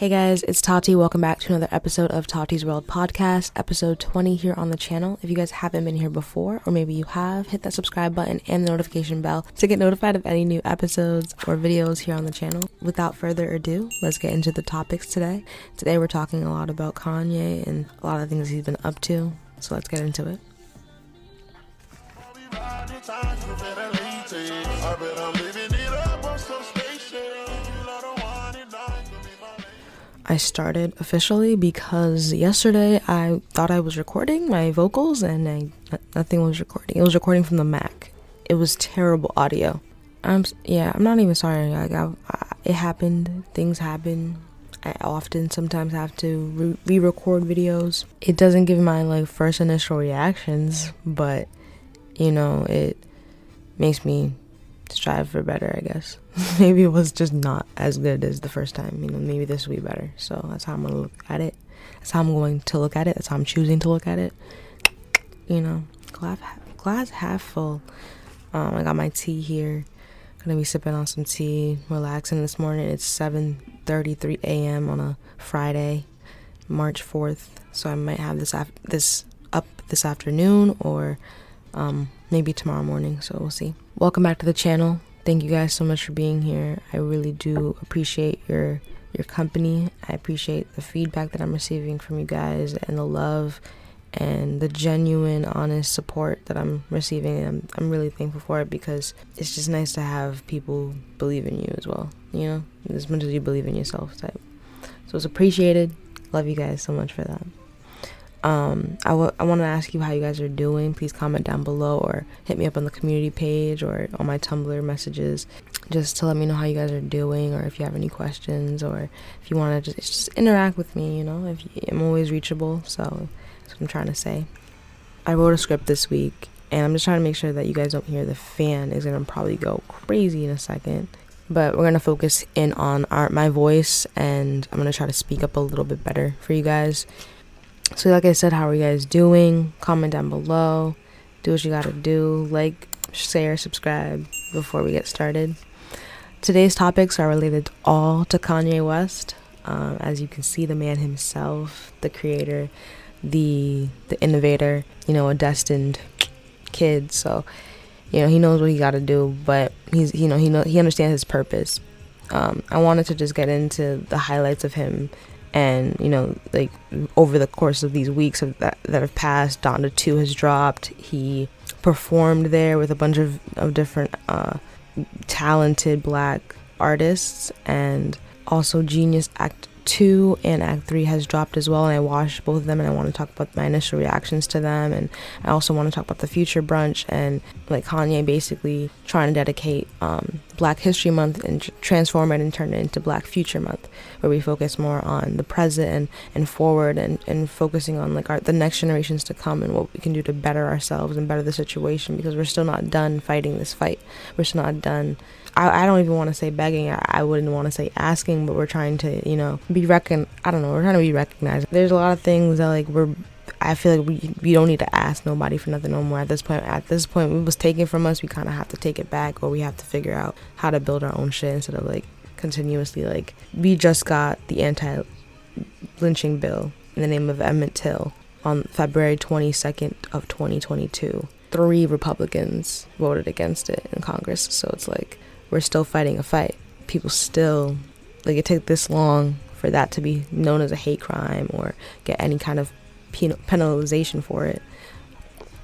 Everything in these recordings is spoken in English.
Hey guys, it's Tati. Welcome back to another episode of Tati's World Podcast, episode 20 here on the channel. If you guys haven't been here before, or maybe you have, hit that subscribe button and the notification bell to get notified of any new episodes or videos here on the channel. Without further ado, let's get into the topics today. Today we're talking a lot about Kanye and a lot of things he's been up to, so let's get into it. I started officially because yesterday I thought I was recording my vocals and I, nothing was recording. It was recording from the Mac. It was terrible audio. I'm yeah. I'm not even sorry. Like I, I, it happened. Things happen. I often sometimes have to re-record videos. It doesn't give my like first initial reactions, but you know it makes me strive for better, I guess. maybe it was just not as good as the first time. You know, maybe this will be better. So that's how I'm gonna look at it. That's how I'm going to look at it. That's how I'm choosing to look at it. You know, glass glass half full. Um, I got my tea here. Gonna be sipping on some tea, relaxing this morning. It's 7:33 a.m. on a Friday, March 4th. So I might have this af- this up this afternoon or um, maybe tomorrow morning. So we'll see. Welcome back to the channel. Thank you guys so much for being here. I really do appreciate your your company. I appreciate the feedback that I'm receiving from you guys and the love and the genuine, honest support that I'm receiving. I'm, I'm really thankful for it because it's just nice to have people believe in you as well, you know, as much as you believe in yourself. Type. So it's appreciated. Love you guys so much for that. Um, I, w- I want to ask you how you guys are doing. Please comment down below or hit me up on the community page or on my Tumblr messages just to let me know how you guys are doing or if you have any questions or if you want to just, just interact with me, you know. If you, I'm always reachable, so that's what I'm trying to say. I wrote a script this week and I'm just trying to make sure that you guys don't hear the fan is going to probably go crazy in a second. But we're going to focus in on our my voice and I'm going to try to speak up a little bit better for you guys so, like I said, how are you guys doing? Comment down below. Do what you gotta do. Like, share, subscribe before we get started. Today's topics are related all to Kanye West. Um, as you can see, the man himself, the creator, the the innovator, you know, a destined kid. So, you know, he knows what he got to do, but he's you know he know he understands his purpose. Um, I wanted to just get into the highlights of him and you know like over the course of these weeks of that, that have passed donda 2 has dropped. He performed there with a bunch of, of different uh, talented black artists and also Jeen-Yuhs act 2 and Act 3 has dropped as well, and I watched both of them, and I want to talk about my initial reactions to them, and I also want to talk about the future brunch and like Kanye basically trying to dedicate um, Black History Month and transform it and turn it into Black Future Month, where we focus more on the present and, and forward and, and focusing on like our the next generations to come and what we can do to better ourselves and better the situation because we're still not done fighting this fight. We're still not done I, I don't even want to say begging. I, I wouldn't want to say asking, but we're trying to, you know, be recon. I don't know. We're trying to be recognized. There's a lot of things that like we're. I feel like we we don't need to ask nobody for nothing no more at this point. At this point, it was taken from us. We kind of have to take it back, or we have to figure out how to build our own shit instead of like continuously like we just got the anti lynching bill in the name of Emmett Till on February 22nd of 2022. Three Republicans voted against it in Congress, so it's like we're still fighting a fight. People still, like, it took this long for that to be known as a hate crime or get any kind of penalization for it.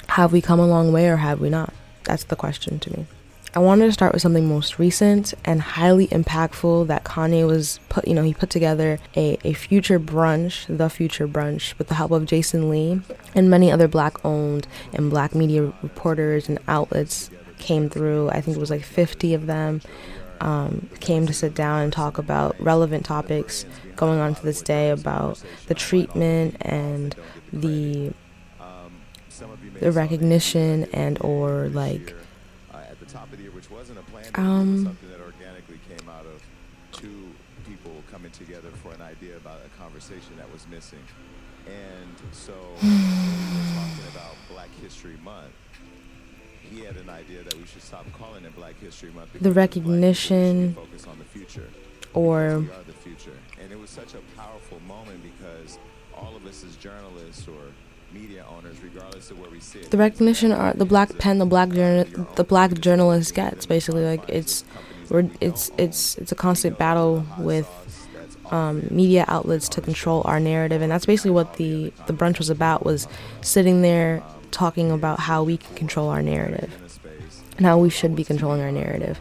Have we come a long way or have we not? That's the question to me. I wanted to start with something most recent and highly impactful that Kanye was put, you know, he put together a, a future brunch, the future brunch, with the help of Jason Lee and many other black owned and black media reporters and outlets came through. I think it was like 50 of them um, came to sit down and talk about relevant topics going on to this day about the treatment and the the recognition and or like um people coming together for an idea about a conversation that was missing and so we're talking about black history month he had an idea that we should stop calling it Black History Month. The recognition or We are the future. And it was such a powerful moment because all of us as journalists or media owners, regardless of where we sit, the recognition are the black pen the black journal the black journalist gets basically like it's we're it's it's it's a constant battle with um, media outlets to control our narrative and that's basically what the the brunch was about was sitting there talking about how we can control our narrative and how we should be controlling our narrative.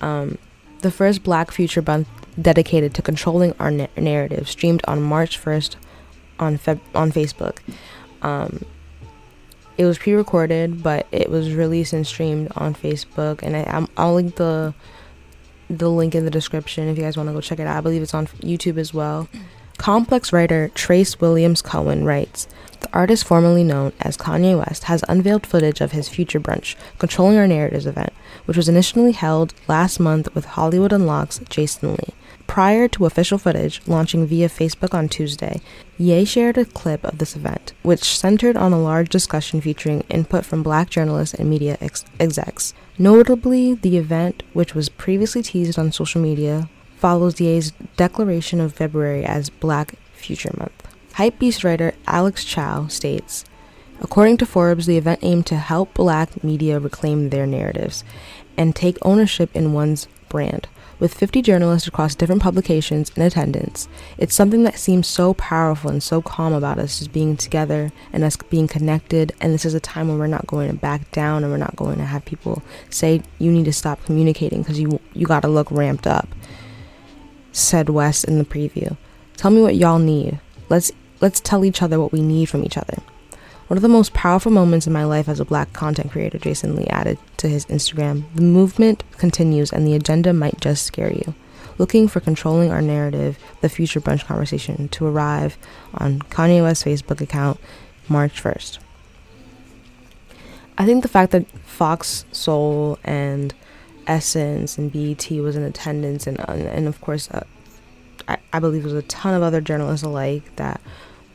Um, the first black future month dedicated to controlling our na- narrative streamed on march 1st on Feb- on facebook. Um, it was pre-recorded but it was released and streamed on facebook and I, I'm, i'll link the the link in the description if you guys want to go check it out. I believe it's on youtube as well. Complex writer trace williams Cowen writes the artist formerly known as kanye west has unveiled footage of his future brunch controlling our narratives event which was initially held last month with Hollywood Unlocked's jason lee prior to official footage launching via facebook on tuesday Ye shared a clip of this event, which centered on a large discussion featuring input from black journalists and media ex- execs. Notably, the event, which was previously teased on social media, follows Ye's declaration of February as Black Future Month. Hypebeast writer Alex Chow states, According to Forbes, the event aimed to help black media reclaim their narratives and take ownership in one's brand. With 50 journalists across different publications in attendance, it's something that seems so powerful and so calm about us just being together and us being connected. And this is a time when we're not going to back down and we're not going to have people say you need to stop communicating because you you got to look ramped up. Said West in the preview. Tell me what y'all need. Let's let's tell each other what we need from each other. One of the most powerful moments in my life as a black content creator, Jason Lee added to his Instagram. The movement continues and the agenda might just scare you. Looking for controlling our narrative, the future brunch conversation to arrive on Kanye West's Facebook account March 1st. I think the fact that Fox Soul and Essence and BET was in attendance, and and of course, uh, I, I believe there's a ton of other journalists alike that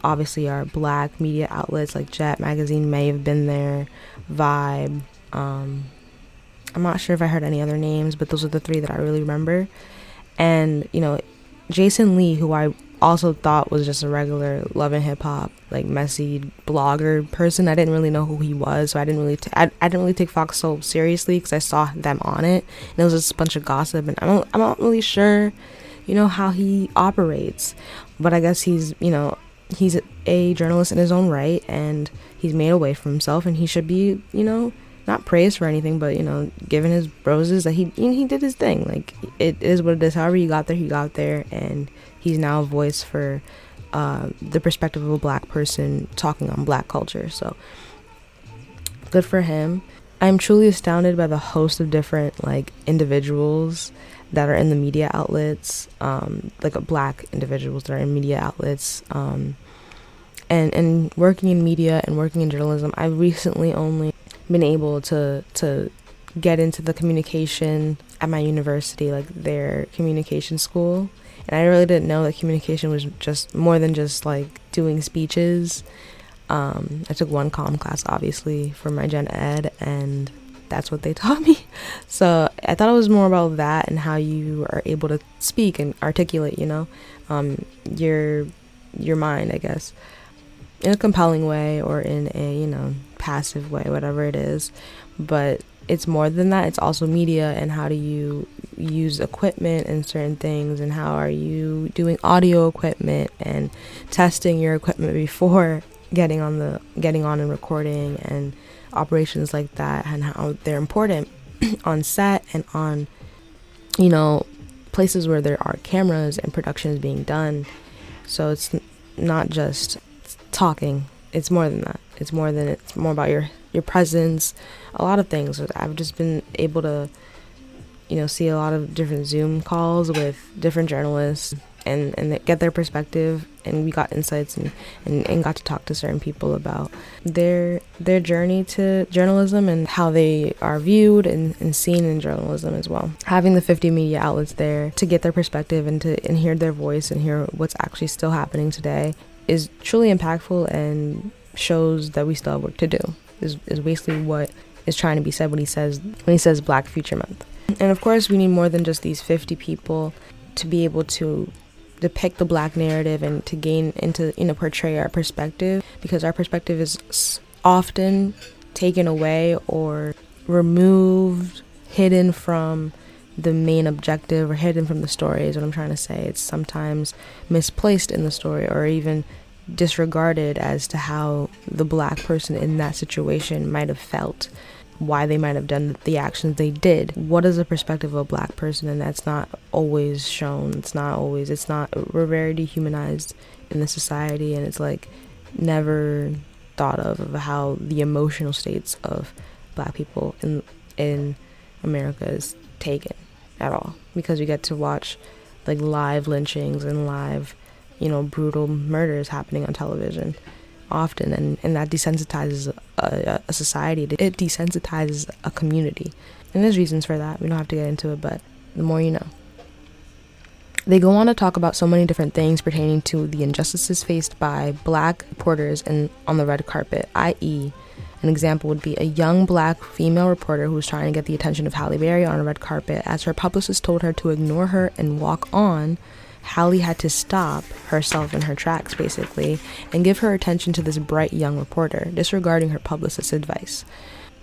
obviously are black media outlets like Jet Magazine may have been there, Vibe. Um, I'm not sure if I heard any other names, but those are the three that I really remember. And you know, Jason Lee, who I also thought was just a regular love and hip hop like messy blogger person. I didn't really know who he was, so I didn't really t- I, I didn't really take Fox so seriously because I saw them on it, and it was just a bunch of gossip, and I'm I'm not really sure, you know, how he operates. But I guess he's you know he's a journalist in his own right, and he's made a way for himself, and he should be you know not praised for anything, but you know, given his roses that he you know, he did his thing. Like it is what it is. However, he got there, he got there, and he's now a voice for uh, the perspective of a black person talking on black culture. So good for him. I'm truly astounded by the host of different like individuals that are in the media outlets, um, like black individuals that are in media outlets. Um, and and working in media and working in journalism, I've recently only been able to to get into the communication at my university, like their communication school. And I really didn't know that communication was just more than just like doing speeches. Um, I took one comm class, obviously, for my gen ed, and that's what they taught me. So I thought it was more about that and how you are able to speak and articulate, you know, um, your your mind, I guess, in a compelling way or in a you know passive way, whatever it is. But it's more than that. It's also media and how do you use equipment and certain things and how are you doing audio equipment and testing your equipment before getting on the getting on and recording and operations like that and how they're important on set and on you know places where there are cameras and production is being done. So it's not just talking. It's more than that. It's more than it's more about your your presence. A lot of things. I've just been able to you know see a lot of different zoom calls with different journalists and and get their perspective and we got insights and, and, and got to talk to certain people about their their journey to journalism and how they are viewed and, and seen in journalism as well. Having the 50 media outlets there to get their perspective and to and hear their voice and hear what's actually still happening today is truly impactful and shows that we still have work to do is, is basically what is trying to be said when he says when he says black future month. And of course we need more than just these 50 people to be able to depict the black narrative and to gain into you know portray our perspective because our perspective is often taken away or removed hidden from the main objective or hidden from the story is what I'm trying to say. It's sometimes misplaced in the story or even disregarded as to how the black person in that situation might have felt, why they might have done the actions they did. What is the perspective of a black person? And that's not always shown. It's not always, it's not, we're very dehumanized in the society and it's like never thought of, of how the emotional states of black people in, in America is taken at all because we get to watch like live lynchings and live, you know, brutal murders happening on television often, and, and that desensitizes a, a society. It desensitizes a community. And there's reasons for that. We don't have to get into it, but the more you know. They go on to talk about so many different things pertaining to the injustices faced by black reporters and on the red carpet, i.e., an example would be a young black female reporter who was trying to get the attention of Halle Berry on a red carpet. As her publicist told her to ignore her and walk on, Halle had to stop herself in her tracks, basically, and give her attention to this bright young reporter, disregarding her publicist's advice.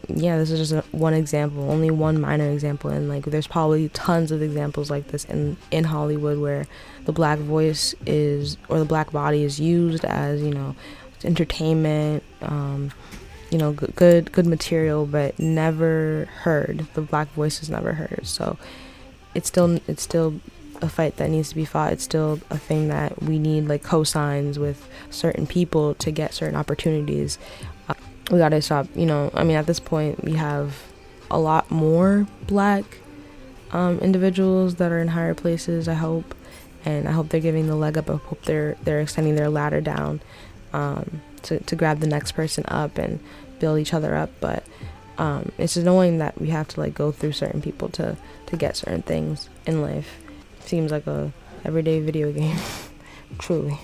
Yeah, this is just one example, only one minor example, and like there's probably tons of examples like this in in Hollywood where the black voice is or the black body is used as you know entertainment, um, you know good, good good material but never heard the black voice is never heard so it's still it's still a fight that needs to be fought it's still a thing that we need like cosigns with certain people to get certain opportunities. Uh, we gotta stop you know i mean at this point we have a lot more black um, individuals that are in higher places i hope and i hope they're giving the leg up i hope they're they're extending their ladder down um, to, to grab the next person up and build each other up but um, it's just knowing that we have to like go through certain people to to get certain things in life seems like a everyday video game. Truly.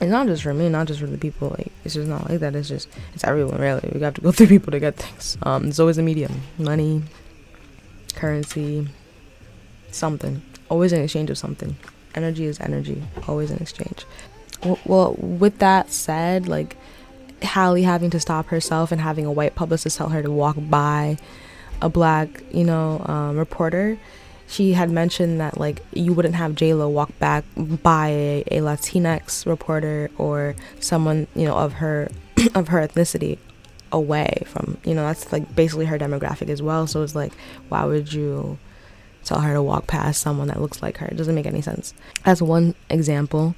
It's not just for me not just for the people like it's just not like that. It's just it's everyone really. We have to go through people to get things. Um it's always a medium money currency something. Always an exchange of something. Energy is energy. Always an exchange. Well, with that said, like Hallie having to stop herself and having a white publicist tell her to walk by a black, you know, um, reporter, she had mentioned that like you wouldn't have J Lo walk back by a, Latinx reporter or someone you know of her of her ethnicity away from you know that's like basically her demographic as well. So it's like why would you tell her to walk past someone that looks like her? It doesn't make any sense. That's one example.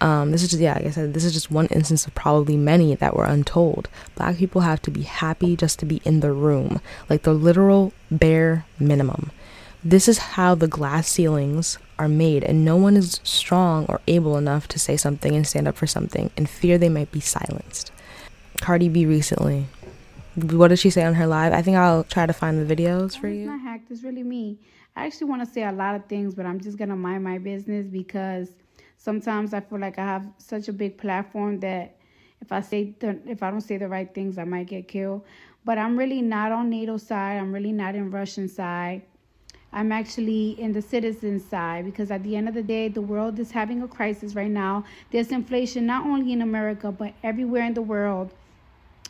Um, this is just, yeah, like I said, this is just one instance of probably many that were untold. Black people have to be happy just to be in the room, like the literal bare minimum. This is how the glass ceilings are made, and no one is strong or able enough to say something and stand up for something in fear they might be silenced. Cardi B recently, what did she say on her live? I think I'll try to find the videos for oh, you. It's not hacked, it's really me. I actually want to say a lot of things, but I'm just going to mind my business because sometimes I feel like I have such a big platform that if I say the, if I don't say the right things, I might get killed. But I'm really not on NATO side. I'm really not in Russian side. I'm actually in the citizen side because at the end of the day, the world is having a crisis right now. There's inflation not only in America but everywhere in the world.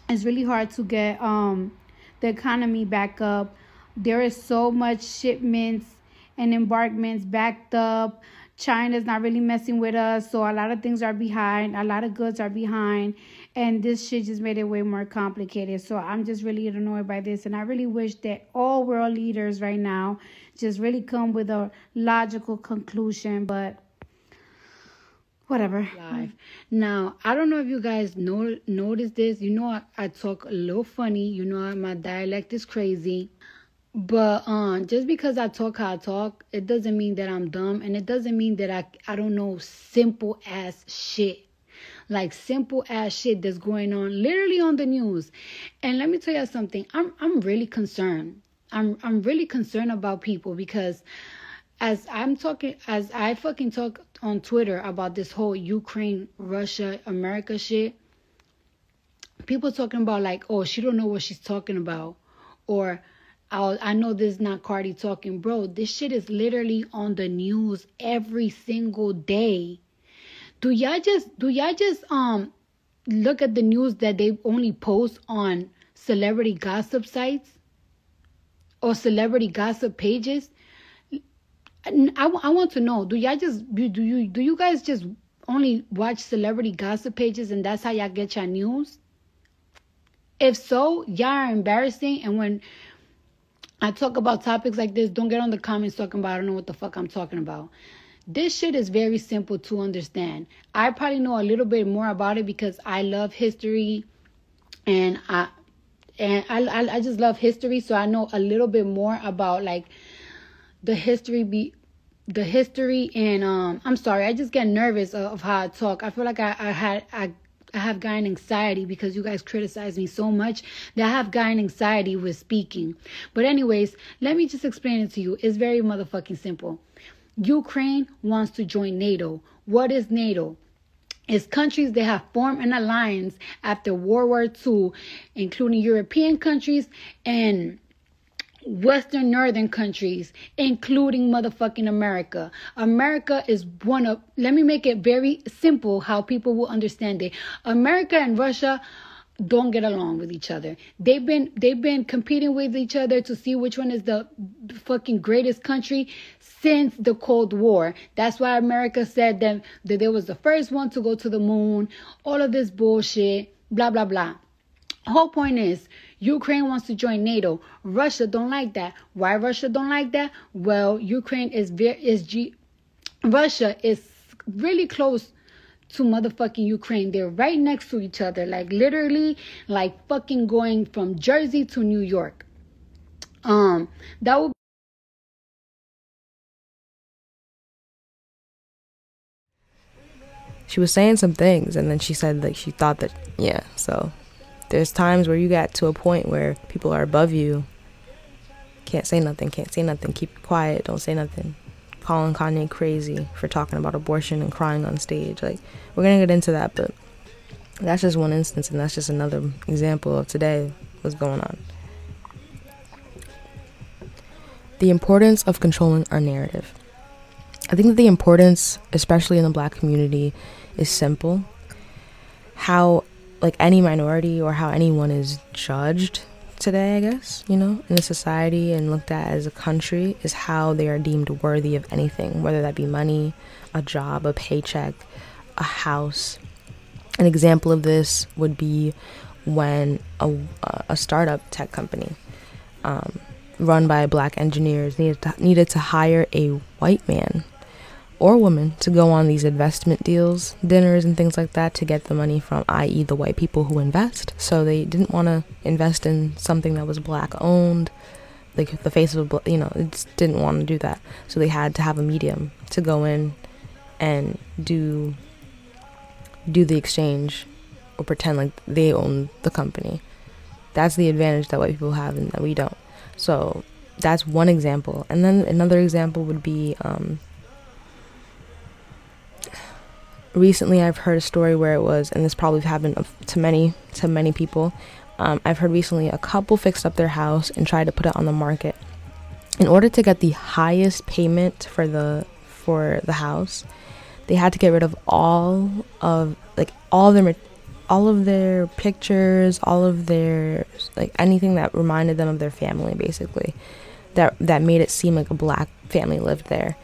It's really hard to get um, the economy back up. There is so much shipments and embarkments backed up. China's not really messing with us, so a lot of things are behind, a lot of goods are behind, and this shit just made it way more complicated. So I'm just really annoyed by this, and I really wish that all world leaders right now just really come with a logical conclusion, but whatever. Now, I don't know if you guys know notice this. You know, I, I talk a little funny. You know, my dialect is crazy. But um, just because I talk how I talk, it doesn't mean that I'm dumb, and it doesn't mean that I I don't know simple ass shit, like simple ass shit that's going on literally on the news. And let me tell you something, I'm I'm really concerned. I'm I'm really concerned about people because as I'm talking, as I fucking talk on Twitter about this whole Ukraine, Russia, America shit, people talking about like, oh, she don't know what she's talking about, or I'll, I know this is not Cardi talking, bro. This shit is literally on the news every single day. Do y'all just do y'all just um look at the news that they only post on celebrity gossip sites or celebrity gossip pages? I, I want to know. Do y'all just do you do you guys just only watch celebrity gossip pages and that's how y'all get your news? If so, y'all are embarrassing. And when I talk about topics like this, don't get on the comments talking about I don't know what the fuck I'm talking about. This shit is very simple to understand. I probably know a little bit more about it because I love history and I and I, I, I just love history so I know a little bit more about like the history be the history and um I'm sorry, I just get nervous of, of how I talk. I feel like I, I had I I have gotten anxiety because you guys criticize me so much that I have gotten anxiety with speaking. But anyways, let me just explain it to you. It's very motherfucking simple. Ukraine wants to join NATO. What is NATO? It's countries that have formed an alliance after World War II, including European countries and Western Northern countries, including motherfucking America. America is one of, let me make it very simple how people will understand it. America and Russia don't get along with each other. They've been they've been competing with each other to see which one is the fucking greatest country since the Cold War. That's why America said that, that they was the first one to go to the moon. All of this bullshit, blah blah blah. Whole point is Ukraine wants to join NATO. Russia don't like that. Why Russia don't like that? Well, Ukraine is very is G Russia is really close to motherfucking Ukraine. They're right next to each other, like literally like fucking going from Jersey to New York. Um that would She was saying some things and then she said like she thought that yeah, so there's times where you got to a point where people are above you. Can't say nothing, can't say nothing, keep quiet, don't say nothing. Calling Kanye crazy for talking about abortion and crying on stage. Like, we're gonna get into that, but that's just one instance, and that's just another example of today what's going on. The importance of controlling our narrative. I think that the importance, especially in the black community, is simple. How like any minority or how anyone is judged today, I guess, you know, in the society and looked at as a country is how they are deemed worthy of anything, whether that be money, a job, a paycheck, a house. An example of this would be when a, a startup tech company um, run by black engineers needed to, needed to hire a white man or women to go on these investment deals, dinners, and things like that to get the money from, i.e., the white people who invest. So they didn't want to invest in something that was black owned, like the face of a, you know, it didn't want to do that. So they had to have a medium to go in and do do the exchange or pretend like they own the company. That's the advantage that white people have and that we don't. So that's one example. And then another example would be um, recently I've heard a story where it was, and this probably happened to many to many people. Um, I've heard recently a couple fixed up their house and tried to put it on the market. In order to get the highest payment for the for the house, they had to get rid of all of like all their all of their pictures, all of their like anything that reminded them of their family, basically, that that made it seem like a black family lived there.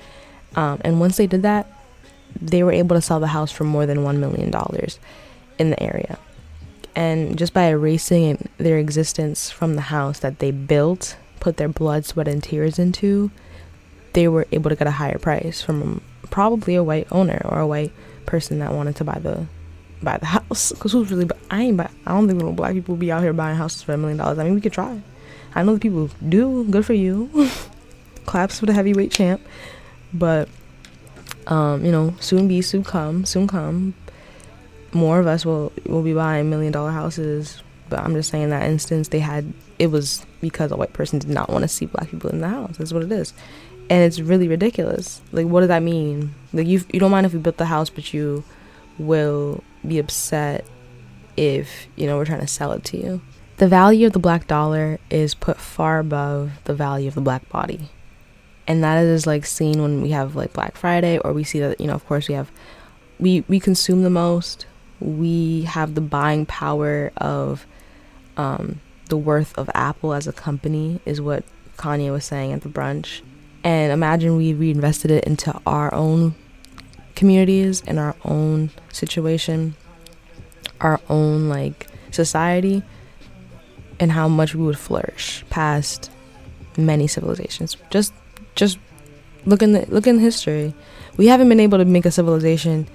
Um, and once they did that, they were able to sell the house for more than $1 million in the area. And just by erasing their existence from the house that they built, put their blood, sweat, and tears into, they were able to get a higher price from probably a white owner or a white person that wanted to buy the buy the house. Cause who's really? I ain't buy. I don't think no black people be out here buying houses for a million dollars. I mean, we could try. I know the people do. Good for you. Claps for the heavyweight champ. But um, you know, soon be, soon come, soon come. More of us will will be buying million dollar houses, but I'm just saying that instance they had it was because a white person did not want to see black people in the house. That's what it is, and it's really ridiculous. Like, what does that mean? Like, you you don't mind if we built the house, but you will be upset if you know we're trying to sell it to you. the value of the black dollar is put far above the value of the black body. And that is like seen when we have like Black Friday or we see that, you know, of course we have we we consume the most. We have the buying power of um the worth of Apple as a company is what Kanye was saying at the brunch. And imagine we reinvested it into our own communities and our own situation, our own like society and how much we would flourish past many civilizations. Just just look in the look in history. We haven't been able to make a civilization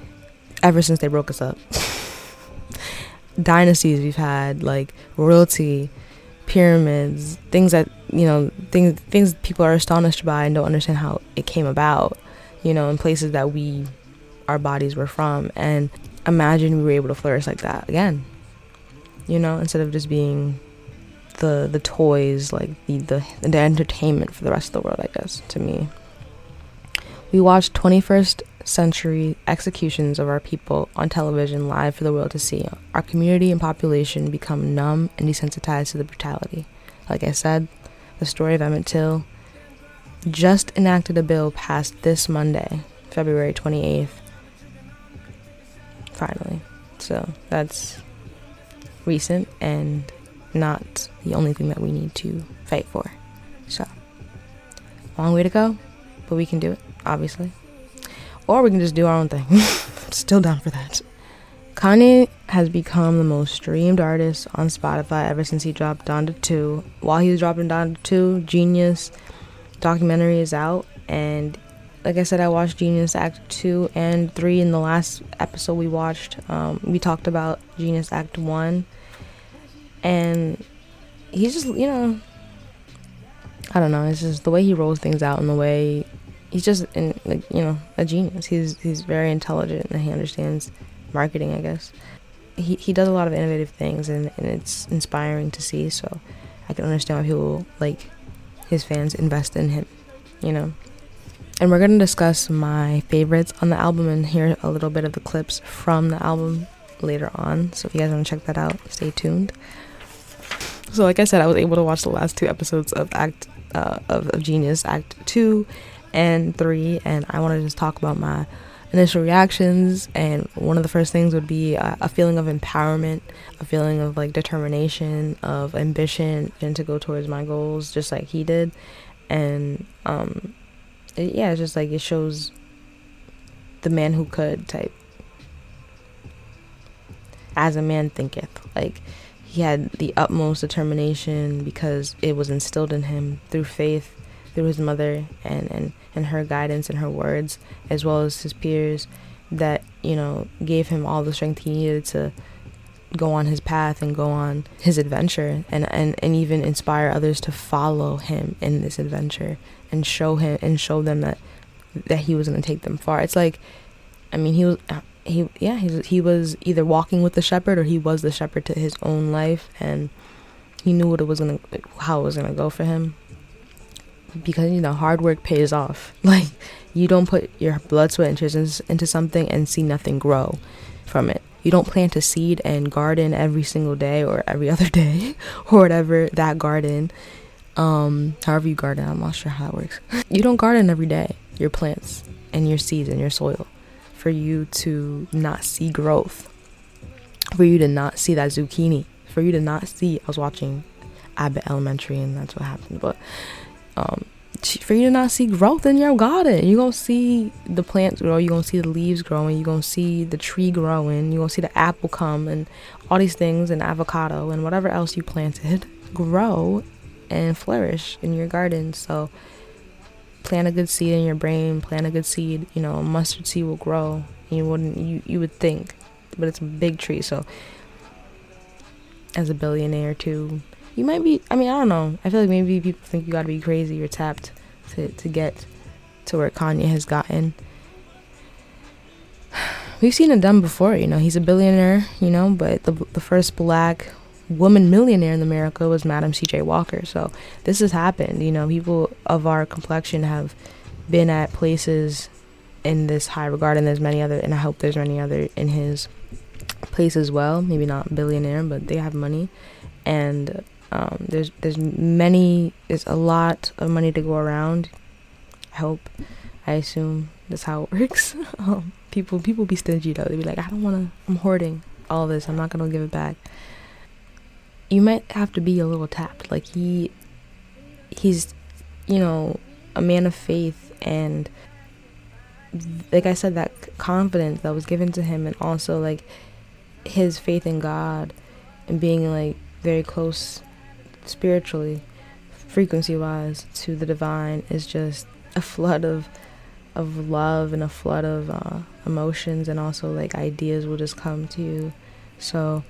ever since they broke us up. Dynasties we've had, like royalty, pyramids, things that you know, things things people are astonished by and don't understand how it came about. You know, in places that we, our bodies were from, and imagine we were able to flourish like that again. You know, instead of just being the the toys, like the, the the entertainment for the rest of the world, I guess, to me. We watched 21st century executions of our people on television live for the world to see. Our community and population become numb and desensitized to the brutality. Like I said, the story of Emmett Till just enacted a bill passed this Monday, February 28th. Finally. So that's recent and not the only thing that we need to fight for. So, long way to go, but we can do it, obviously. Or we can just do our own thing. Still down for that. Kanye has become the most streamed artist on Spotify ever since he dropped Donda 2. While he was dropping Donda 2, Jeen-Yuhs documentary is out. And like I said, I watched Jeen-Yuhs Act 2 and 3 in the last episode we watched. Um, we talked about Jeen-Yuhs Act 1 and he's just you know I don't know. It's just the way he rolls things out and the way he's just in like you know a genius. He's he's very intelligent and he understands marketing. I guess he he does a lot of innovative things and and it's inspiring to see. So I can understand why people like his fans invest in him. You know. And we're gonna discuss my favorites on the album and hear a little bit of the clips from the album later on. So if you guys want to check that out, stay tuned. So, like I said, I was able to watch the last two episodes of Act uh, of, of Jeen-Yuhs, Act Two and Three, and I want to just talk about my initial reactions. And one of the first things would be a, a feeling of empowerment, a feeling of like determination, of ambition, and to go towards my goals, just like he did. And um, it, yeah, it's just like it shows the man who could type as a man thinketh like he had the utmost determination because it was instilled in him through faith through his mother and, and, and her guidance and her words as well as his peers that you know gave him all the strength he needed to go on his path and go on his adventure and, and, and even inspire others to follow him in this adventure and show him and show them that that he was going to take them far. It's like i mean he was he yeah he he was either walking with the shepherd or he was the shepherd to his own life and he knew what it was gonna how it was gonna go for him. Because you know hard work pays off. Like you don't put your blood sweat and tears into something and see nothing grow from it. You don't plant a seed and garden every single day or every other day or whatever that garden um however you garden i'm not sure how it works. You don't garden every day your plants and your seeds and your soil for you to not see growth, for you to not see that zucchini, for you to not see. I was watching Abbott Elementary, and that's what happened. But um, for you to not see growth in your garden, you're gonna see the plants grow. You're gonna see the leaves growing. You're gonna see the tree growing. You're gonna see the apple come, and all these things, and avocado, and whatever else you planted grow and flourish in your garden. So plant a good seed in your brain, plant a good seed, you know, a mustard seed will grow. You wouldn't you, you would think. But it's a big tree, so as a billionaire too, you might be I mean, I don't know. I feel like maybe people think you gotta be crazy or tapped to, to get to where Kanye has gotten. We've seen it done before, you know. He's a billionaire, you know, but the the first black woman millionaire in America was Madam C.J. Walker. So this has happened. You know, people of our complexion have been at places in this high regard, and there's many other, and I hope there's many other in his place as well. Maybe not billionaire, but they have money, and um, there's there's many there's a lot of money to go around. I hope, I assume that's how it works. um, people people be stingy though. They be like, I don't wanna. I'm hoarding all this. I'm not gonna give it back. You might have to be a little tapped. Like he, he's, you know, a man of faith and like I said, that confidence that was given to him, and also like his faith in God and being like very close spiritually, frequency wise, to the divine is just a flood of of love and a flood of uh, emotions, and also like ideas will just come to you. So,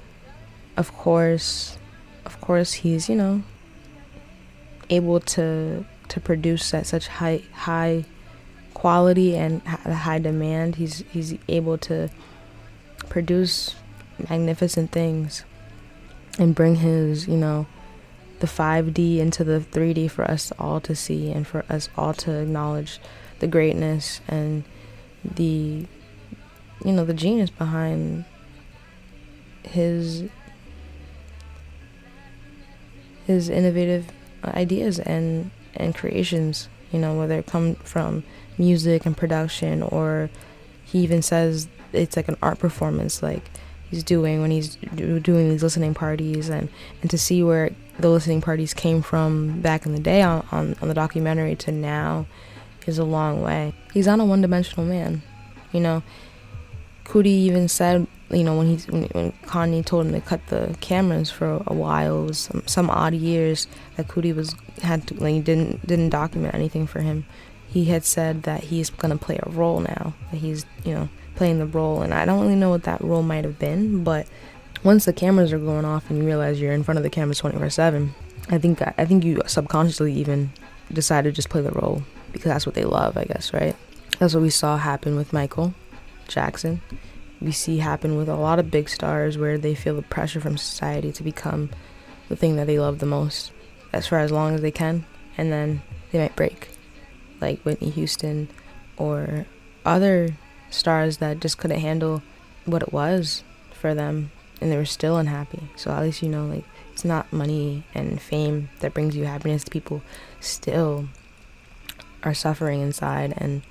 of course, of course, he's you know able to to produce at such high high quality and high demand. He's he's able to produce magnificent things and bring his, you know, the 5D into the 3D for us all to see and for us all to acknowledge the greatness and the you know, the genius behind his his innovative ideas and and creations, you know, whether it come from music and production or he even says it's like an art performance like he's doing when he's doing these listening parties and and to see where the listening parties came from back in the day on, on, on the documentary to now is a long way. He's not a one-dimensional man you know. Coodie even said you know when he's when, Kanye told him to cut the cameras for a while it was some, some odd years that Coodie was had to like didn't didn't document anything for him he had said that he's to play a role now. That he's, you know, playing the role. And I don't really know what that role might have been, but once the cameras are going off and you realize you're in front of the cameras 24/7, I think I think you subconsciously even decide to just play the role because that's what they love, I guess, right? That's what we saw happen with Michael Jackson. We see happen with a lot of big stars where they feel the pressure from society to become the thing that they love the most as for as long as they can and then they might break like Whitney Houston or other stars that just couldn't handle what it was for them and they were still unhappy. So at least you know like it's not money and fame that brings you happiness. People still are suffering inside and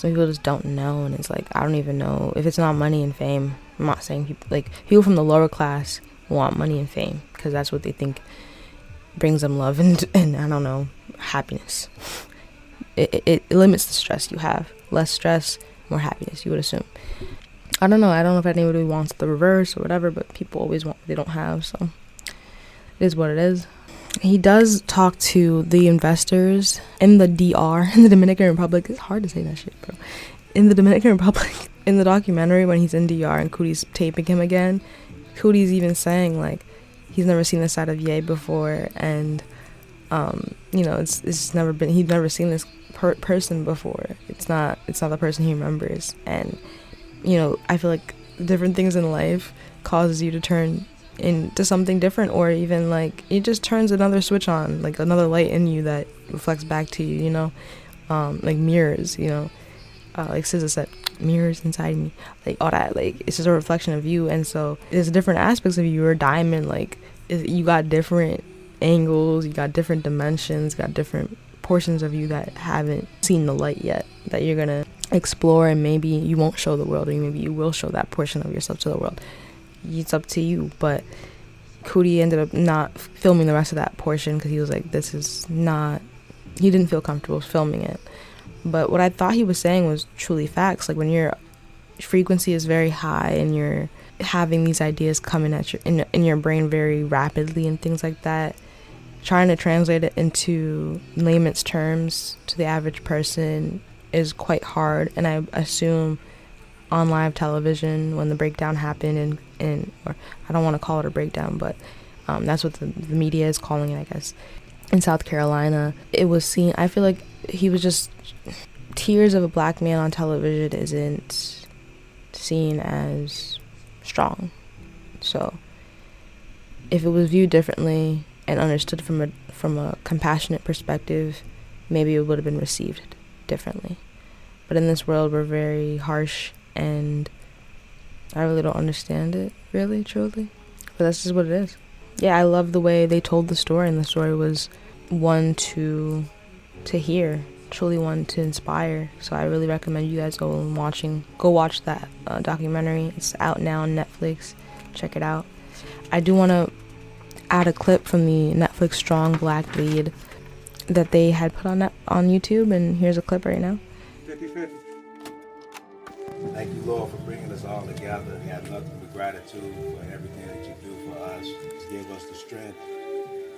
some people just don't know and it's like I don't even know if it's not money and fame. I'm not saying people like people from the lower class want money and fame because that's what they think brings them love and and I don't know happiness it, it, it limits the stress you have. Less stress, more happiness, you would assume. I don't know. I don't know if anybody wants the reverse or whatever, but people always want what they don't have, so it is what it is. He does talk to the investors in the DR, in the Dominican Republic. It's hard to say that shit, bro. In the Dominican Republic, in the documentary, when he's in DR and Coodie's taping him again, Coodie's even saying, like, he's never seen this side of Ye before, and, um, you know, it's, it's never been, he'd never seen this per- person before. It's not it's not the person he remembers. And you know, I feel like different things in life causes you to turn into something different or even like it just turns another switch on, like another light in you that reflects back to you, you know? Um, like mirrors, you know. Uh, like SZA said, mirrors inside me, like all that, like it's just a reflection of you, and so there's different aspects of you. A diamond, like you got different angles, you got different dimensions, got different portions of you that haven't seen the light yet that you're gonna explore and maybe you won't show the world or maybe you will show that portion of yourself to the world it's up to you. But Coodie ended up not filming the rest of that portion because he was like this is not he didn't feel comfortable filming it. But what I thought he was saying was truly facts. Like when your frequency is very high and you're having these ideas coming at your in, in your brain very rapidly and things like that trying to translate it into layman's terms to the average person is quite hard. And i assume on live television when the breakdown happened and and or i don't want to call it a breakdown but um, that's what the, the media is calling it i guess in south carolina it was seen i feel like he was just tears of a black man on television isn't seen as strong so if it was viewed differently and understood from a from a compassionate perspective, maybe it would have been received differently. But in this world, we're very harsh, and I really don't understand it, really, truly. But that's just what it is. yeah, I love the way they told the story, and the story was one to to hear, truly one to inspire. So I really recommend you guys go and watching, go watch that uh, documentary. It's out now on Netflix. Check it out. I do want to add a clip from the Netflix Strong Black Lead that they had put on on YouTube, and here's a clip right now. 50-50. Thank you, Lord, for bringing us all together. We have nothing but gratitude for everything that you do for us. To give us the strength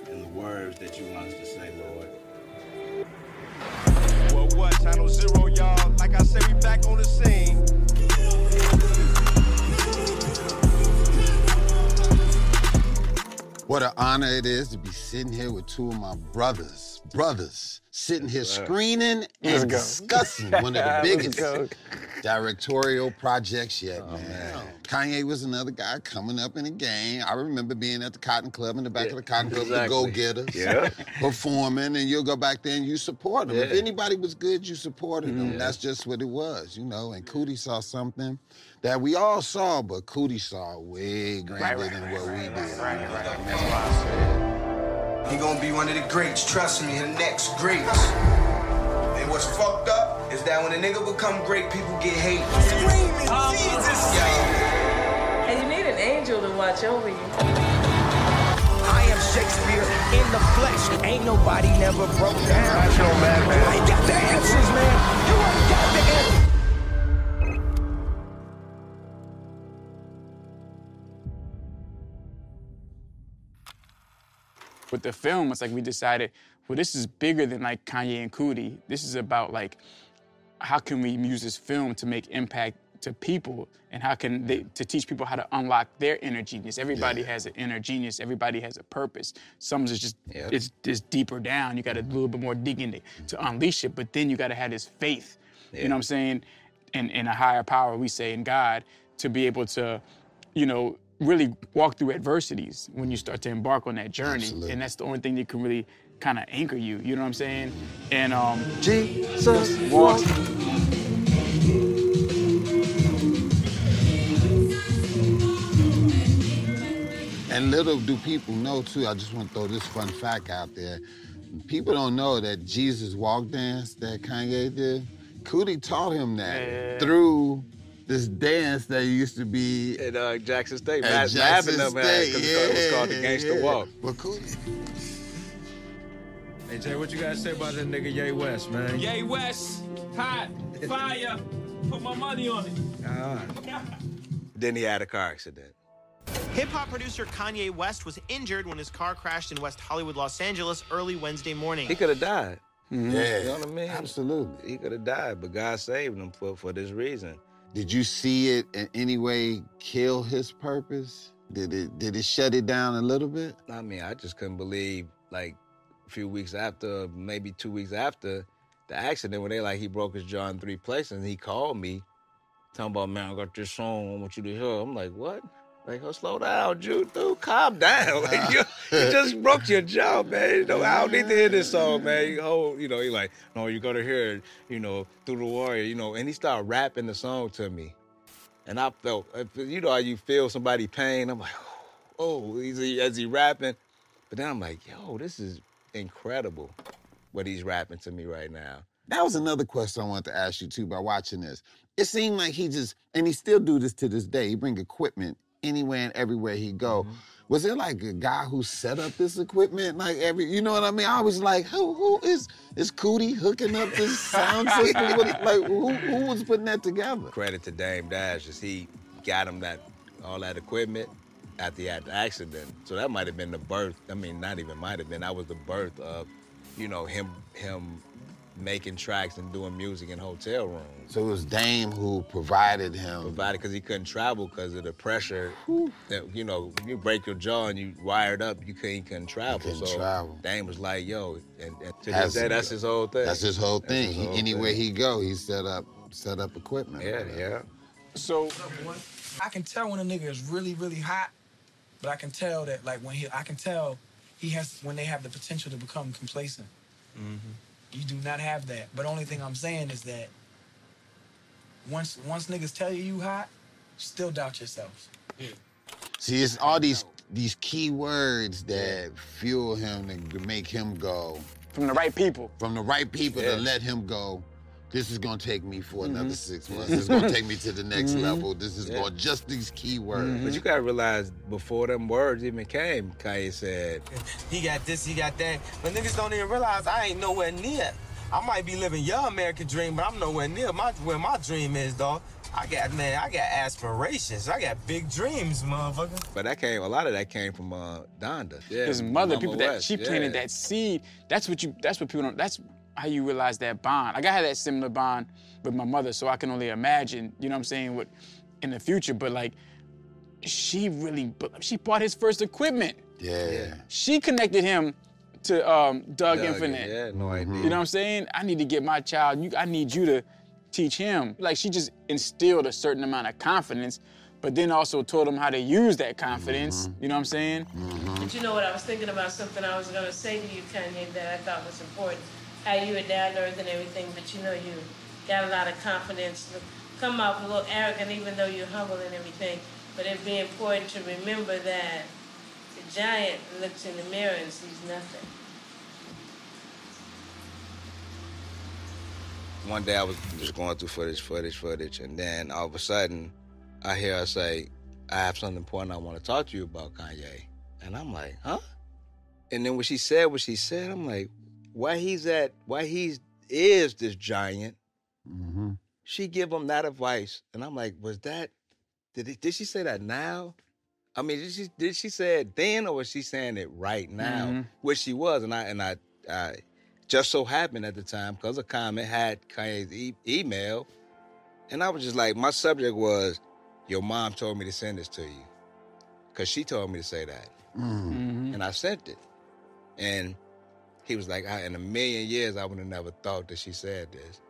and the words that you want us to say, Lord. Well, what? Channel Zero, y'all. Like I said, we back on the scene. What an honor it is to be sitting here with two of my brothers. Brothers sitting here screening and discussing one of the biggest directorial projects yet, oh, man. man. Kanye was another guy coming up in the game. I remember being at the Cotton Club in the back yeah, of the Cotton Club, exactly. the Go Getters, yeah. performing, and you'll go back there and you support them. Yeah. If anybody was good, you supported mm-hmm. them. That's just what it was, you know. And Coodie saw something that we all saw, but Coodie saw way grander right, right, than what right, we did. Right, right, right. That's why I said. He gonna be one of the greats, trust me, the next greats. And what's fucked up is that when a nigga become great, people get hate. Screaming, oh, Jesus! Yeah. And you need an angel to watch over you. I am Shakespeare in the flesh. Ain't nobody never broke down. I show man, man. I got the answers, man. You ain't got the answers. With the film, it's like we decided, well, this is bigger than like Kanye and Coodie. This is about like, how can we use this film to make impact to people? And how can they to teach people how to unlock their inner genius. Everybody yeah. has an inner genius. Everybody has a purpose. Some is just yep. it's, it's deeper down. You got a mm-hmm. little bit more digging to, to unleash it but then you got to have this faith. Yeah. you know what i'm saying? In, in a higher power we say in god to be able to you know really walk through adversities when you start to embark on that journey. Absolutely. And that's the only thing that can really kind of anchor you. You know what I'm saying? And um, Jesus walks. And little do people know too. I just want to throw this fun fact out there. People don't know that Jesus walk dance that Kanye did. Coodie taught him that yeah. through this dance that used to be at uh, Jackson State. At Jackson State, because yeah, it was called the Gangster yeah. Walk. Well, cool. Hey Jay, what you guys say about this nigga Ye West, man? Ye West, hot, fire. Put my money on it. Ah. then he had a car accident. Hip hop producer Kanye West was injured when his car crashed in West Hollywood, Los Angeles early Wednesday morning. He could have died. Mm-hmm. Yeah. You know what I mean? Absolutely. He could have died, but God saved him for, for this reason. Did you see it in any way kill his purpose? Did it did it shut it down a little bit? I mean, I just couldn't believe like a few weeks after, maybe two weeks after the accident, when they like he broke his jaw in three places, and he called me, talking about man, I got this song I want you to hear. I'm like, what? Like, oh, slow down, Jude, dude, calm down. Like, you, you just broke your jaw, man. You know, I don't need to hear this song, man. You, oh, you know, he like, no, you gotta hear it, you know, through the warrior, you know. And he started rapping the song to me. And I felt, uh, you know how you feel somebody pain? I'm like, oh, he's as he rapping. But then I'm like, yo, this is incredible what he's rapping to me right now. That was another question I wanted to ask you too by watching this. It seemed like he just, and he still do this to this day. He bring equipment anywhere and everywhere he go. Mm-hmm. Was there like a guy who set up this equipment? Like every, you know what I mean? I was like, who who is is Coodie hooking up this sound system? like who who was putting that together? Credit to Dame Dash, is he got him that all that equipment at the, at the accident. So that might have been the birth. I mean, not even might have been. That was the birth of, you know, him him making tracks and doing music in hotel rooms. So it was Dame who provided him. Provided because he couldn't travel because of the pressure. Whew. That you know, you break your jaw and you wired up, you couldn't, couldn't travel. Couldn't so travel. Dame was like, "Yo," and, and to this day, that's his whole thing. That's his whole thing. His whole he, anywhere thing. he go, he set up set up equipment. Yeah, yeah. So I can tell when a nigga is really, really hot, but I can tell that like when he, I can tell he has when they have the potential to become complacent. Mm-hmm. You do not have that. But only thing I'm saying is that once once niggas tell you you hot, still doubt yourself. Yeah. See, it's all these these key words that fuel him to make him go from the right people. From the right people Yeah. to let him go. This is gonna take me for Mm-hmm. another six months. This is gonna take me to the next Mhm. level. This is Yeah. going just these key words. But you gotta realize before them words even came, Kanye said, He got this, he got that. But niggas don't even realize I ain't nowhere near. I might be living your American dream, but I'm nowhere near my where my dream is, dog. I got man, I got aspirations. I got big dreams, motherfucker. but that came a lot of that came from uh Donda. Yeah, His mother, Mama people that West, she planted yeah. that seed. That's what you. That's what people don't. That's how you realize that bond. Like I had that similar bond with my mother, so I can only imagine. You know what I'm saying? What in the future, but like she really, she bought his first equipment. Yeah. She connected him to um, Doug, Doug, Infinite. yeah, no mm-hmm. idea. You know what I'm saying? I need to get my child. You, I need you to teach him. Like she just instilled a certain amount of confidence, but then also told him how to use that confidence. Mm-hmm. You know what I'm saying? Mm-hmm. But you know what? I was thinking about something I was going to say to you, Kanye, that I thought was important. How you were down to earth and everything, but you know you got a lot of confidence. Come off a little arrogant, even though you're humble and everything. But it'd be important to remember that the giant looks in the mirror and sees nothing. One day I was just going through footage, footage, footage, and then all of a sudden I hear her say, I have something important I want to talk to you about, Kanye. And I'm like, huh? And then when she said what she said, I'm like, why he's at, why he's is this giant, Mm-hmm. she give him that advice. And I'm like, was that, did, it, did she say that now? I mean, did she did she say it then, or was she saying it right now? Mhm. Which she was, and I and I, I just so happened at the time because a comment had Kanye's e- email, and I was just like, my subject was, your mom told me to send this to you, because she told me to say that, Mm. and I sent it, and he was like, I, in a million years, I would have never thought that she said this.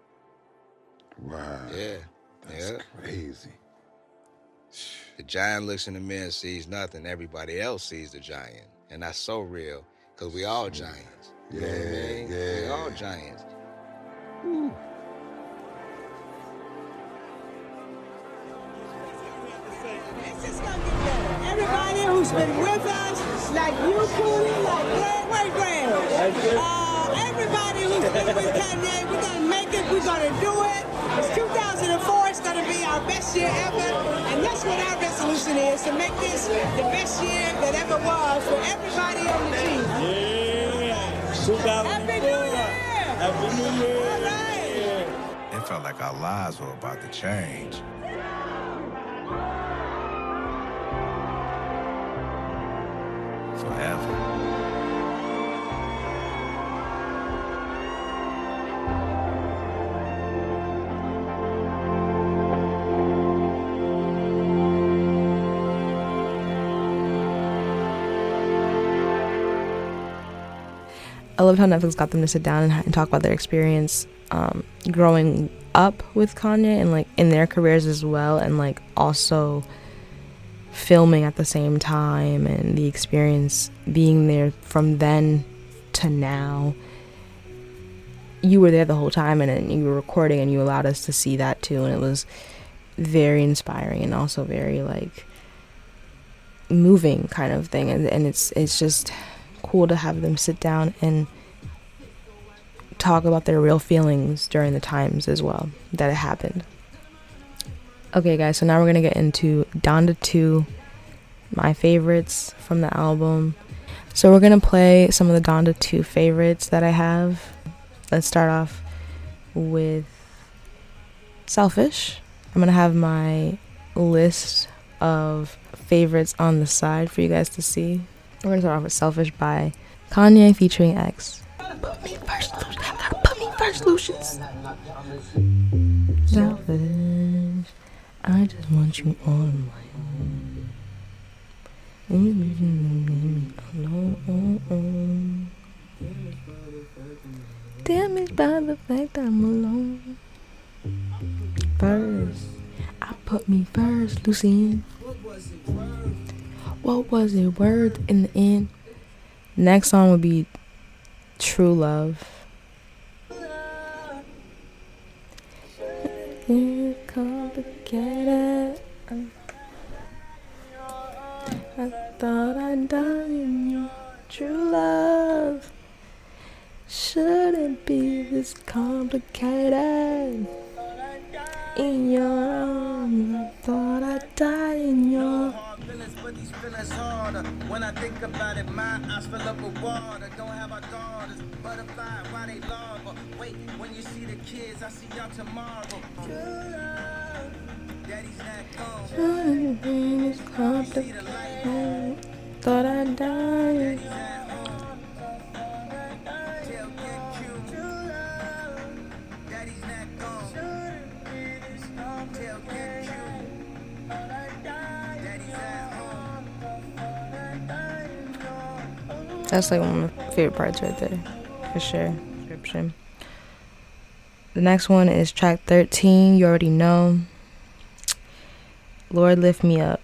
Wow. Yeah, That's yeah. crazy. The giant looks in the mirror and sees nothing. Everybody else sees the giant. And that's so real because we all giants. You know what I Yeah. We yeah. all giants. Everybody who's been with us, like you, Coodie, like Greg, wait, Greg. Uh, everybody who's been with Kanye, we're gonna make it, we're gonna do it. It's 2004, it's gonna be our best year ever, and that's what our resolution is, to make this the best year that ever was for everybody on the team. Yeah. Happy New Year! Happy New Year. All right. It felt like our lives were about to change. Forever. I love how Netflix got them to sit down and, and talk about their experience um, growing up with Kanye and like in their careers as well, and like also filming at the same time and the experience being there from then to now. You were there the whole time and, and you were recording and you allowed us to see that too, and it was very inspiring and also very like moving kind of thing and, and it's it's just cool to have them sit down and talk about their real feelings during the times as well that it happened. Okay, guys, so now we're gonna get into Donda 2, my favorites from the album. So we're gonna play some of the Donda 2 favorites that I have. Let's start off with Selfish. I'm gonna have my list of favorites on the side for you guys to see. We're gonna start off with Selfish by Kanye featuring X. Put me first. Put me first, Lucians. Selfish. I just want you on my own. Alone. Damaged by the fact I'm alone. First, I put me first, Lucien. What was it worth in the end? Next song would be True Love. It's complicated. I I thought I'd die in your true love. Shouldn't be this complicated. In your arms, I thought I'd die in your. But these feelings harder. When I think about it, my eyes fill up with water. Don't have our daughters, butterfly, why they larva? Wait, when you see the kids, I see y'all tomorrow. Thought die. That's like one of my favorite parts right there, for sure. Description. The next one is track 13. You already know. Lord, lift me up.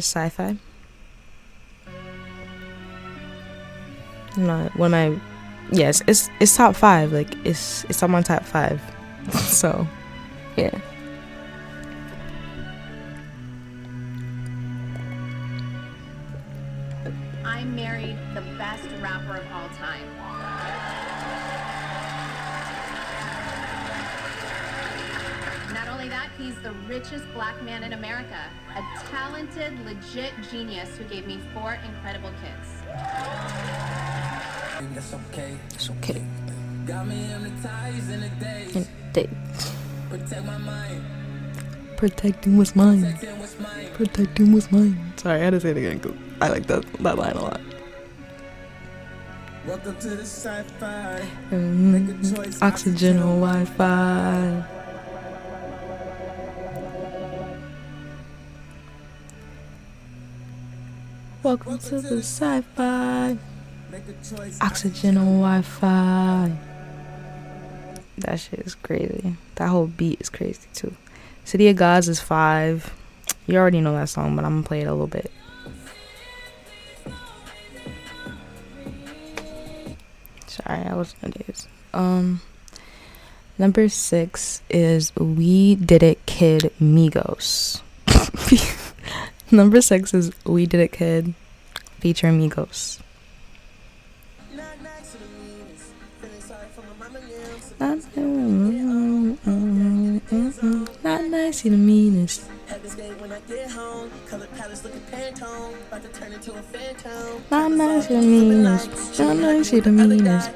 Is sci fi. Not one of my yes, it's it's top five. Like it's it's on my top five. so yeah. Legit genius who gave me four incredible kids. That's okay. It's okay. Got me hypnotized in the days. And they Protect my mind. protecting what's mine. Protecting what's mine. Sorry, I had to say it again 'cause I like that that line a lot. Welcome to the sci-fi. Mm, oxygen or Wi-Fi. Welcome to the sci-fi. Oxygen on Wi-Fi. That shit is crazy. That whole beat is crazy too. City of Gods is five. You already know that song, but I'm gonna play it a little bit. Sorry, I was on days. Um, number six is We Did It Kid Migos. number six is We Did It Kid featuring Migos. Not nice, you the meanest. Not nice, you the meanest. Not nice, you the meanest.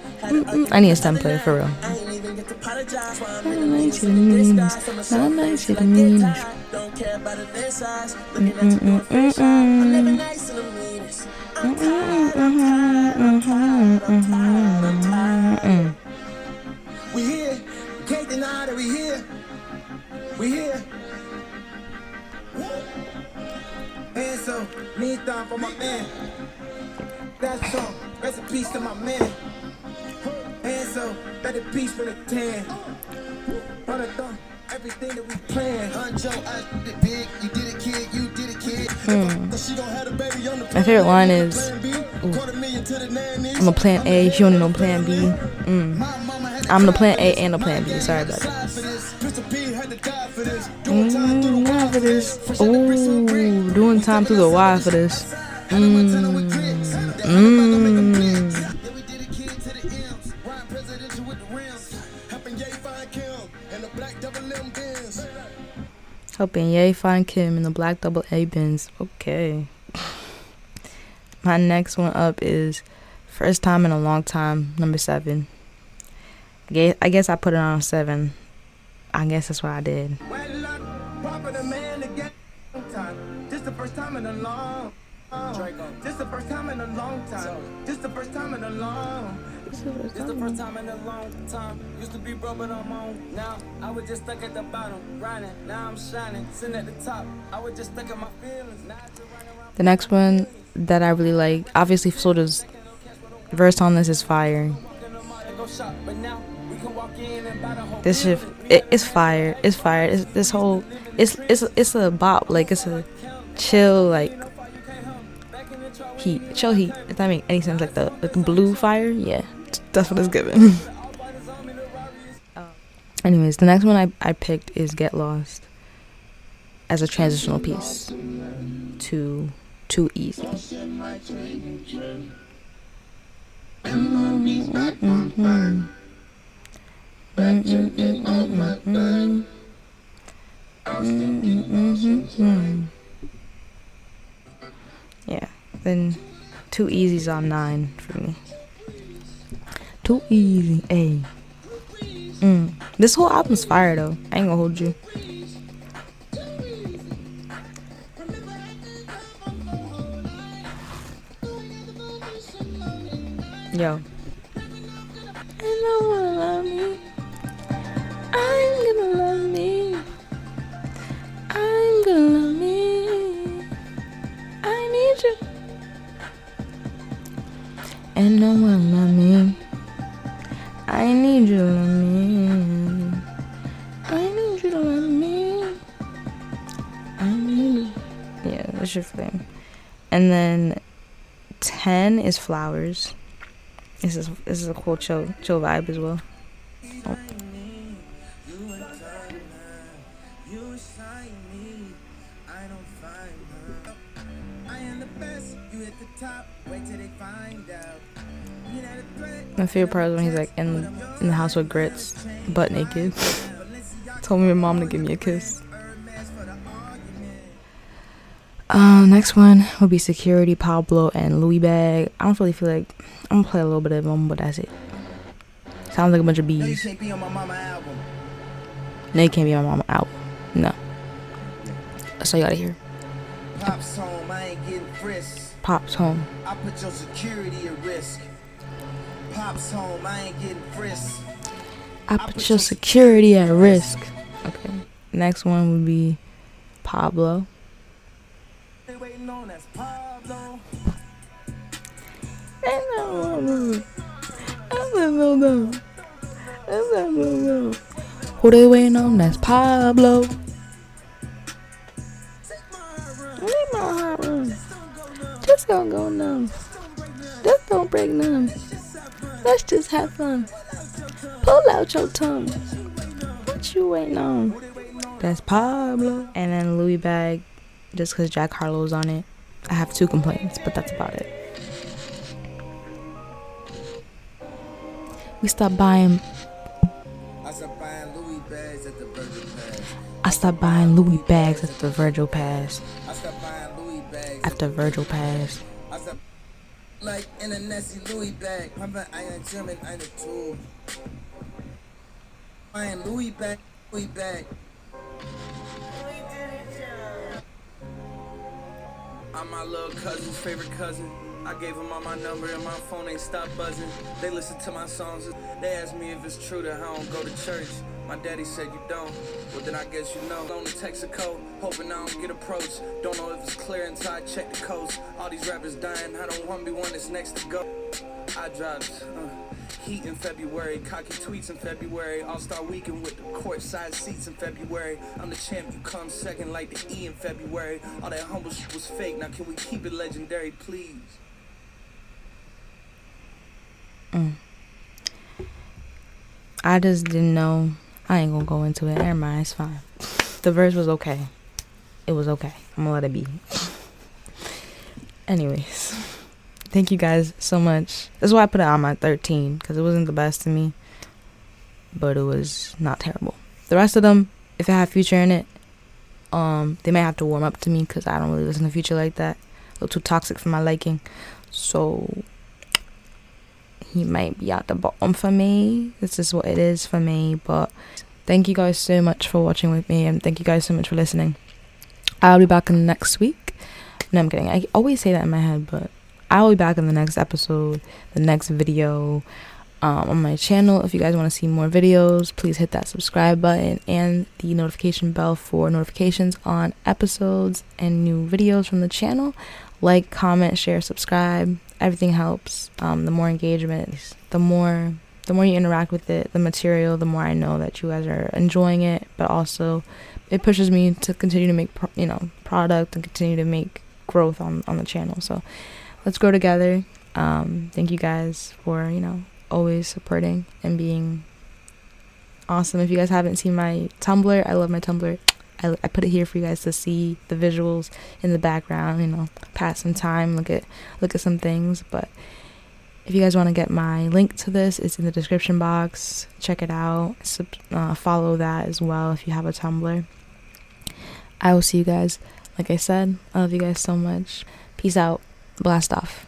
I need a stem player for real. Not nice, you the meanest. Not nice, you the meanest care about the size. Looking at your fresh I'm living nice in the meanest. I'm tired, I'm tired, I'm tired, I'm tired, I'm tired. We here. We can't deny that we here. We here. And so, need time for my man. That's all. Rest in peace to my man. And so, that a piece for the tan. Hold it down everything that we plan. Huncho, I did it big. You did it, kid. You did it, kid. Hmm. My favorite line is ooh, I'm a plan A, she only know plan B. Mm. I'm the plan A and the plan B. Sorry about that. Mm, for this? Ooh, doing time to the Y for this. Mm. Mm. Helping Ye find Kim in the black double A bins. Okay. My next one up is first time in a long time, number seven. I guess, I put it on seven. I guess that's what I did. Proper the man to get time. This the first time in a long This the first time in a long time. This the first time in a long. This the first time in a long time. Used to be broke, but I'm on now. I was just stuck at the bottom, grinding. Now I'm shining, sitting at the top. I was just stuck in my feelings. Now I just The next one that I really like, obviously Soulja's verse on this is fire. go shop, but now we can walk in and buy the whole This shit, it, it's fire. It's fire. It's, this whole, it's it's it's a bop. Like it's a chill like heat, chill heat. If that makes any sense, like the like the blue fire. Yeah, that's what it's giving. Um, anyways, the next one I I picked is Get Lost as a transitional piece to Too Easy. Yeah, then Too Easy's on nine for me. Too easy, a. Mm. This whole album's fire though. I ain't gonna hold you. Yo. I know I love me. I'm gonna love me. And no one love me. I need you to love me. I need you to love me. I need you. Yeah, that's your thing. And then 10 is flowers. This is this is a cool chill chill vibe as well. Oh. My favorite part is when he's like in in the house with grits, butt naked. Told me my mom to give me a kiss. Uh, next one will be Security, Pablo, and Louis Bag. I don't really feel like I'm gonna play a little bit of them, but that's it. Sounds like a bunch of bees. No, you can't be my mama out. No. That's all you gotta hear. Pops home, I ain't getting frisked. Pops home. I put your security at risk. Pops home, I ain't getting frisked. I put your security at risk. Okay. Next one would be Pablo. They waiting on us, Pablo. Who they waiting on? That's Pablo. Leave my heart run. Just don't go numb. Just don't break numb. Let's just have fun. Pull out your tongue. What you waiting on? That's Pablo. And then Louis Bag, just because Jack Harlow's on it. I have two complaints, but that's about it. We stopped buying. I stopped buying Louis bags at the Virgil Pass. I stopped buying Louis bags at the Virgil Pass. I stopped buying Louis bags After Virgil Pass. I like in a Nessie Louis bag. Pumping iron German eine Tool. Buying Louis bag, Louis bag. I'm my little cousin's favorite cousin. I gave them all my number and my phone ain't stop buzzing. They listen to my songs. They ask me if it's true that I don't go to church. My daddy said you don't. Well, then I guess you know. Text code, hoping I don't get approached. Don't know if it's clear until I check the coast. All these rappers dying. I don't want to be one that's next to go. I dropped uh, heat in February, cocky tweets in February, All Star Weekend with the courtside seats in February. I'm the champ, you come second like the E in February. All that humble shit was fake. Now can we keep it legendary, please? Mm. I just didn't know. I ain't gonna go into it. Never mind, it's fine. The verse was okay. It was okay. I'm gonna let it be. Anyways, thank you guys so much. That's why I put it on my 13 because it wasn't the best to me, but it was not terrible. The rest of them, if it had Future in it, um, they might have to warm up to me because I don't really listen to Future like that. A little too toxic for my liking, so he might be at the bottom for me. This is what it is for me. But thank you guys so much for watching with me, and thank you guys so much for listening. I'll be back in the next week No, I'm kidding. I always say that in my head, but I'll be back in the next episode, the next video um, on my channel. If you guys want to see more videos, please hit that subscribe button and the notification bell for notifications on episodes and new videos from the channel. Like, comment, share, subscribe. Everything helps. Um, the more engagement, the more the more you interact with it, the material, the more I know that you guys are enjoying it. But also, it pushes me to continue to make pro- you know product and continue to make growth on on the channel. So let's grow together. Um, thank you guys for you know always supporting and being awesome. If you guys haven't seen my Tumblr, I love my Tumblr. I, I put it here for you guys to see the visuals in the background. You know, pass some time, look at look at some things. But if you guys want to get my link to this, it's in the description box. Check it out. Sub, uh, follow that as well if you have a Tumblr. I will see you guys. Like I said, I love you guys so much. Peace out. Blast off.